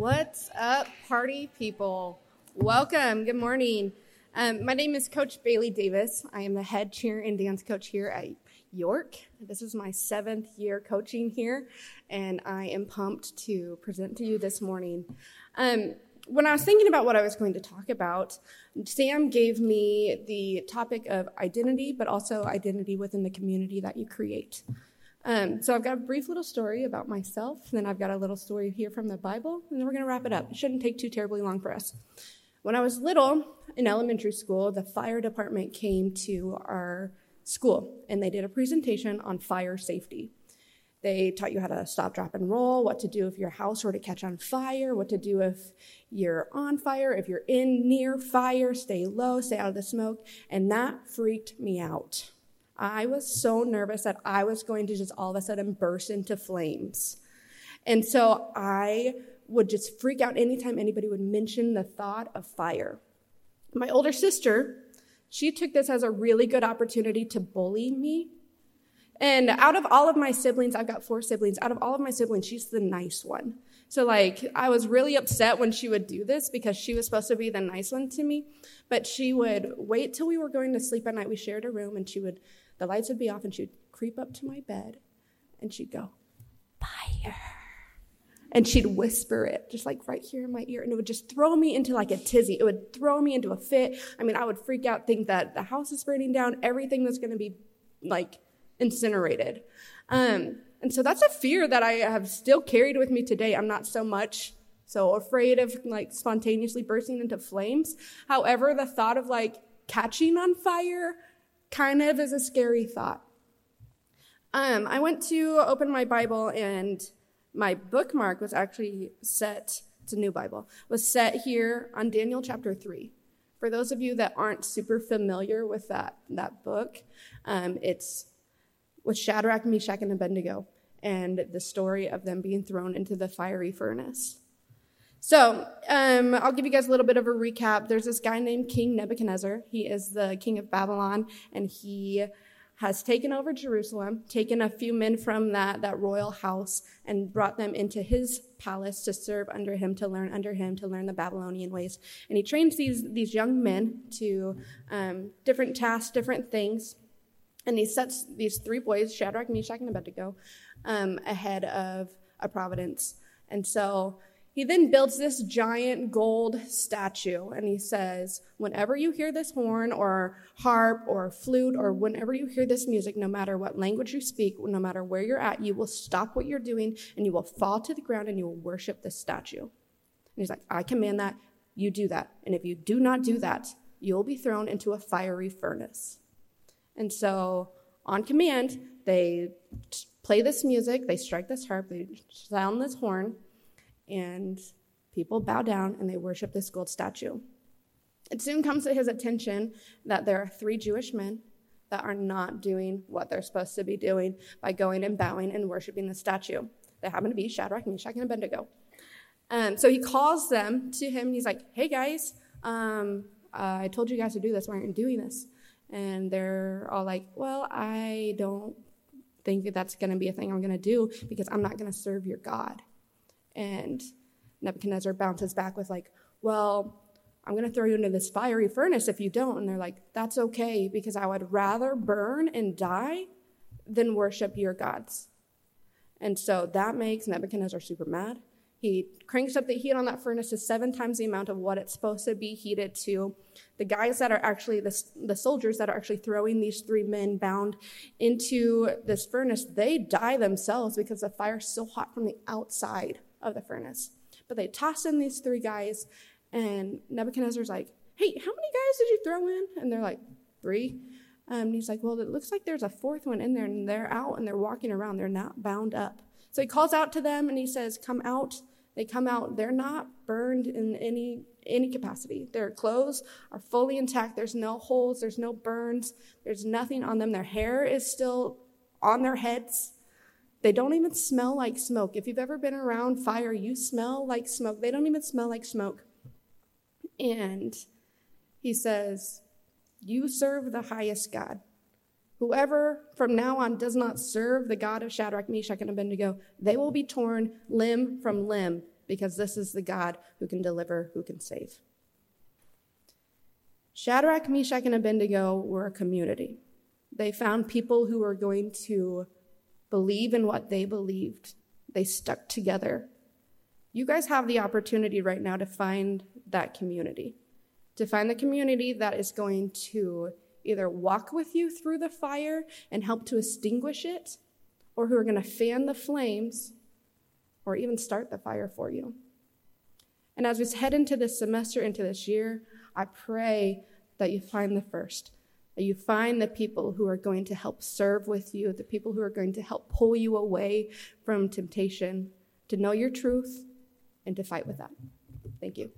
What's up, party people? Welcome. Good morning. Um, my name is Coach Bailey Davis. I am the head cheer and dance coach here at York. This is my seventh year coaching here, and I am pumped to present to you this morning. Um, when I was thinking about what I was going to talk about, Sam gave me the topic of identity, but also identity within the community that you create. Um, so I've got a brief little story about myself, then I've got a little story here from the Bible, and then we're going to wrap it up. It shouldn't take too terribly long for us. When I was little in elementary school, the fire department came to our school and they did a presentation on fire safety. They taught you how to stop, drop, and roll, what to do if your house were to catch on fire, what to do if you're on fire, if you're in near fire, stay low, stay out of the smoke. And that freaked me out. I was so nervous that I was going to just all of a sudden burst into flames. And so I would just freak out anytime anybody would mention the thought of fire. My older sister, she took this as a really good opportunity to bully me. And out of all of my siblings, I've got four siblings. Out of all of my siblings, she's the nice one. So, like, I was really upset when she would do this because she was supposed to be the nice one to me. But she would wait till we were going to sleep at night. We shared a room, and she would the lights would be off and she'd creep up to my bed and she'd go, fire. And she'd whisper it just like right here in my ear. And it would just throw me into like a tizzy. It would throw me into a fit. I mean, I would freak out, think that the house is burning down, everything was going to be like incinerated. Um, and so that's a fear that I have still carried with me today. I'm not so much so afraid of like spontaneously bursting into flames. However, the thought of like catching on fire kind of is a scary thought. Um, I went to open my Bible and my bookmark was actually set, it's a new Bible, was set here on Daniel chapter 3. For those of you that aren't super familiar with that, that book, um, it's with Shadrach, Meshach, and Abednego and the story of them being thrown into the fiery furnace. So, um, I'll give you guys a little bit of a recap. There's this guy named King Nebuchadnezzar. He is the king of Babylon, and he has taken over Jerusalem, taken a few men from that, that royal house, and brought them into his palace to serve under him, to learn under him, to learn the Babylonian ways. And he trains these, these young men to um, different tasks, different things. And he sets these three boys, Shadrach, Meshach, and Abednego, um, ahead of a providence. And so he then builds this giant gold statue and he says, Whenever you hear this horn or harp or flute or whenever you hear this music, no matter what language you speak, no matter where you're at, you will stop what you're doing and you will fall to the ground and you will worship this statue. And he's like, I command that, you do that. And if you do not do that, you'll be thrown into a fiery furnace. And so, on command, they play this music, they strike this harp, they sound this horn and people bow down and they worship this gold statue. It soon comes to his attention that there are three Jewish men that are not doing what they're supposed to be doing by going and bowing and worshiping the statue. They happen to be Shadrach, Meshach, and Abednego. Um, so he calls them to him. He's like, "Hey guys, um, I told you guys to do this. Why aren't you doing this?" And they're all like, "Well, I don't think that that's going to be a thing I'm going to do because I'm not going to serve your God." And Nebuchadnezzar bounces back with, like, well, I'm going to throw you into this fiery furnace if you don't. And they're like, that's okay because I would rather burn and die than worship your gods. And so that makes Nebuchadnezzar super mad. He cranks up the heat on that furnace to seven times the amount of what it's supposed to be heated to. The guys that are actually, the, the soldiers that are actually throwing these three men bound into this furnace, they die themselves because the fire's so hot from the outside of the furnace. But they toss in these three guys, and Nebuchadnezzar's like, Hey, how many guys did you throw in? And they're like, Three. Um, and he's like, Well, it looks like there's a fourth one in there, and they're out and they're walking around. They're not bound up. So he calls out to them and he says, Come out. They come out. They're not burned in any any capacity. Their clothes are fully intact. There's no holes. There's no burns. There's nothing on them. Their hair is still on their heads. They don't even smell like smoke. If you've ever been around fire, you smell like smoke. They don't even smell like smoke. And he says, You serve the highest God. Whoever from now on does not serve the God of Shadrach, Meshach, and Abednego, they will be torn limb from limb, because this is the God who can deliver, who can save. Shadrach, Meshach, and Abednego were a community. They found people who were going to believe in what they believed. They stuck together. You guys have the opportunity right now to find that community, to find the community that is going to either walk with you through the fire and help to extinguish it, or who are going to fan the flames or even start the fire for you. And as we head into this semester, into this year, I pray that you find the first, you find the people who are going to help serve with you, the people who are going to help pull you away from temptation, to know your truth, and to fight with that. Thank you.